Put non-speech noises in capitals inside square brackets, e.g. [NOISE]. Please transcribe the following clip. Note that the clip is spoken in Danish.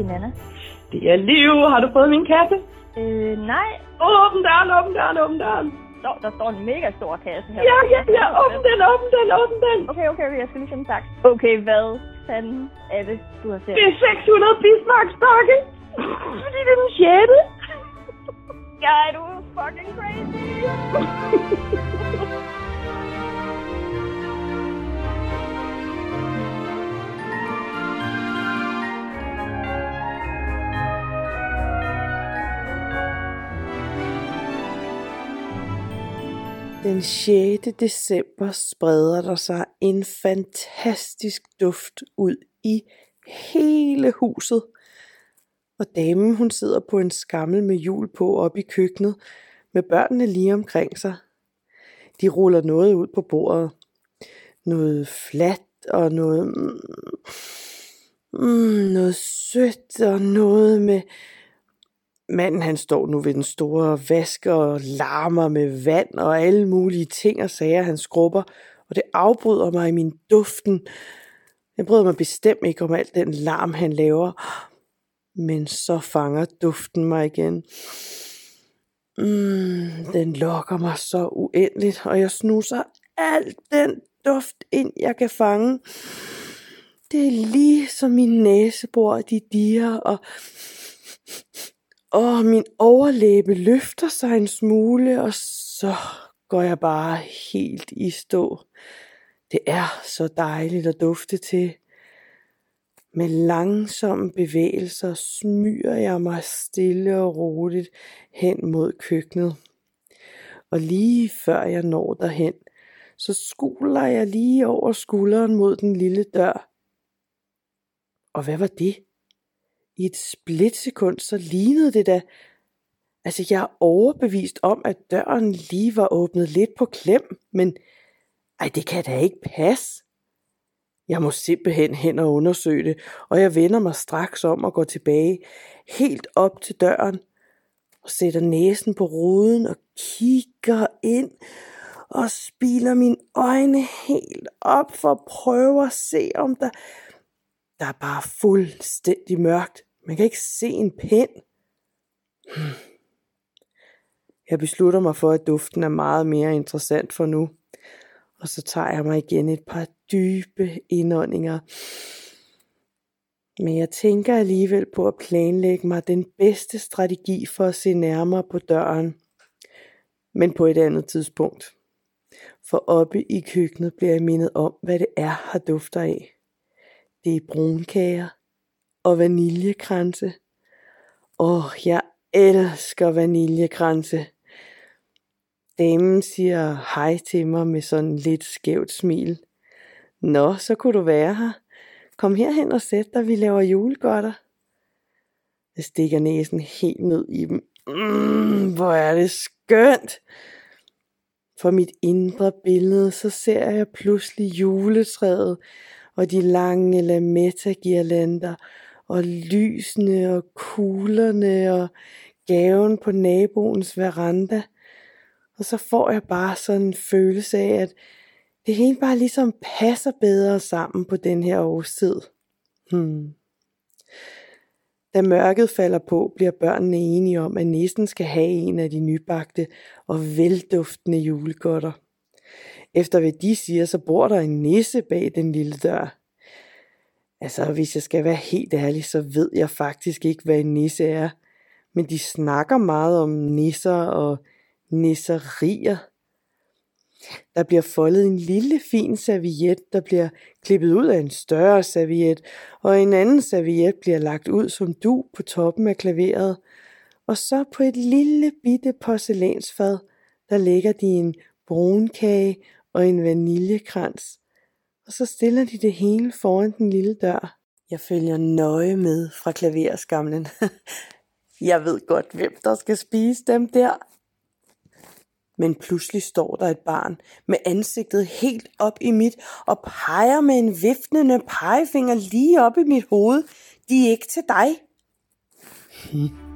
det er Nana. Det er Liv. Har du fået min kasse? Øh, nej. Åbn døren, åbn døren, åbn døren. Nå, der står en mega stor kasse her. Ja, ja, ja. Åbn den, åbn den, åbn den. Okay, okay, okay. Jeg skal lige finde tak. Okay, hvad fanden er det, du har set? Det er 600 Bismarck-stokke. Fordi det er den sjette. Ja, du er fucking crazy. [LAUGHS] Den 6. december spreder der sig en fantastisk duft ud i hele huset. Og damen hun sidder på en skammel med jul på op i køkkenet, med børnene lige omkring sig. De ruller noget ud på bordet. Noget fladt og noget... Mm, mm noget sødt og noget med... Manden han står nu ved den store vask og larmer med vand og alle mulige ting og sager, han skrubber, og det afbryder mig i min duften. Jeg bryder mig bestemt ikke om alt den larm, han laver. Men så fanger duften mig igen. Mm, den lokker mig så uendeligt, og jeg snuser alt den duft ind, jeg kan fange. Det er lige som min næsebor, de diger, og og min overlæbe løfter sig en smule, og så går jeg bare helt i stå. Det er så dejligt at dufte til. Med langsomme bevægelser smyger jeg mig stille og roligt hen mod køkkenet. Og lige før jeg når derhen, så skuler jeg lige over skulderen mod den lille dør. Og hvad var det? I et splitsekund, så lignede det da. Altså, jeg er overbevist om, at døren lige var åbnet lidt på klem, men ej, det kan da ikke passe. Jeg må simpelthen hen og undersøge det, og jeg vender mig straks om og går tilbage, helt op til døren, og sætter næsen på ruden og kigger ind, og spiler mine øjne helt op for at prøve at se, om der... Der er bare fuldstændig mørkt. Man kan ikke se en pind. Jeg beslutter mig for, at duften er meget mere interessant for nu. Og så tager jeg mig igen et par dybe indåndinger. Men jeg tænker alligevel på at planlægge mig den bedste strategi for at se nærmere på døren. Men på et andet tidspunkt. For oppe i køkkenet bliver jeg mindet om, hvad det er, har dufter af. Det er brunkager, og vaniljekranse. Åh, jeg elsker vaniljekranse. Damen siger hej til mig med sådan lidt skævt smil. Nå, så kunne du være her. Kom herhen og sæt dig, vi laver julegodter. Jeg stikker næsen helt ned i dem. Mm, hvor er det skønt. For mit indre billede, så ser jeg pludselig juletræet og de lange lametta-girlander og lysene og kuglerne og gaven på naboens veranda. Og så får jeg bare sådan en følelse af, at det hele bare ligesom passer bedre sammen på den her årstid. Hmm. Da mørket falder på, bliver børnene enige om, at næsten skal have en af de nybagte og velduftende julegodter. Efter hvad de siger, så bor der en nisse bag den lille dør. Altså, hvis jeg skal være helt ærlig, så ved jeg faktisk ikke, hvad en nisse er. Men de snakker meget om nisser og nisserier. Der bliver foldet en lille fin serviet, der bliver klippet ud af en større serviet, og en anden serviet bliver lagt ud som du på toppen af klaveret. Og så på et lille bitte porcelænsfad, der lægger de en brunkage og en vaniljekrans og så stiller de det hele foran den lille dør. Jeg følger nøje med fra klaverskamlen. [LAUGHS] Jeg ved godt, hvem der skal spise dem der. Men pludselig står der et barn med ansigtet helt op i mit og peger med en viftende pegefinger lige op i mit hoved. De er ikke til dig. Hmm.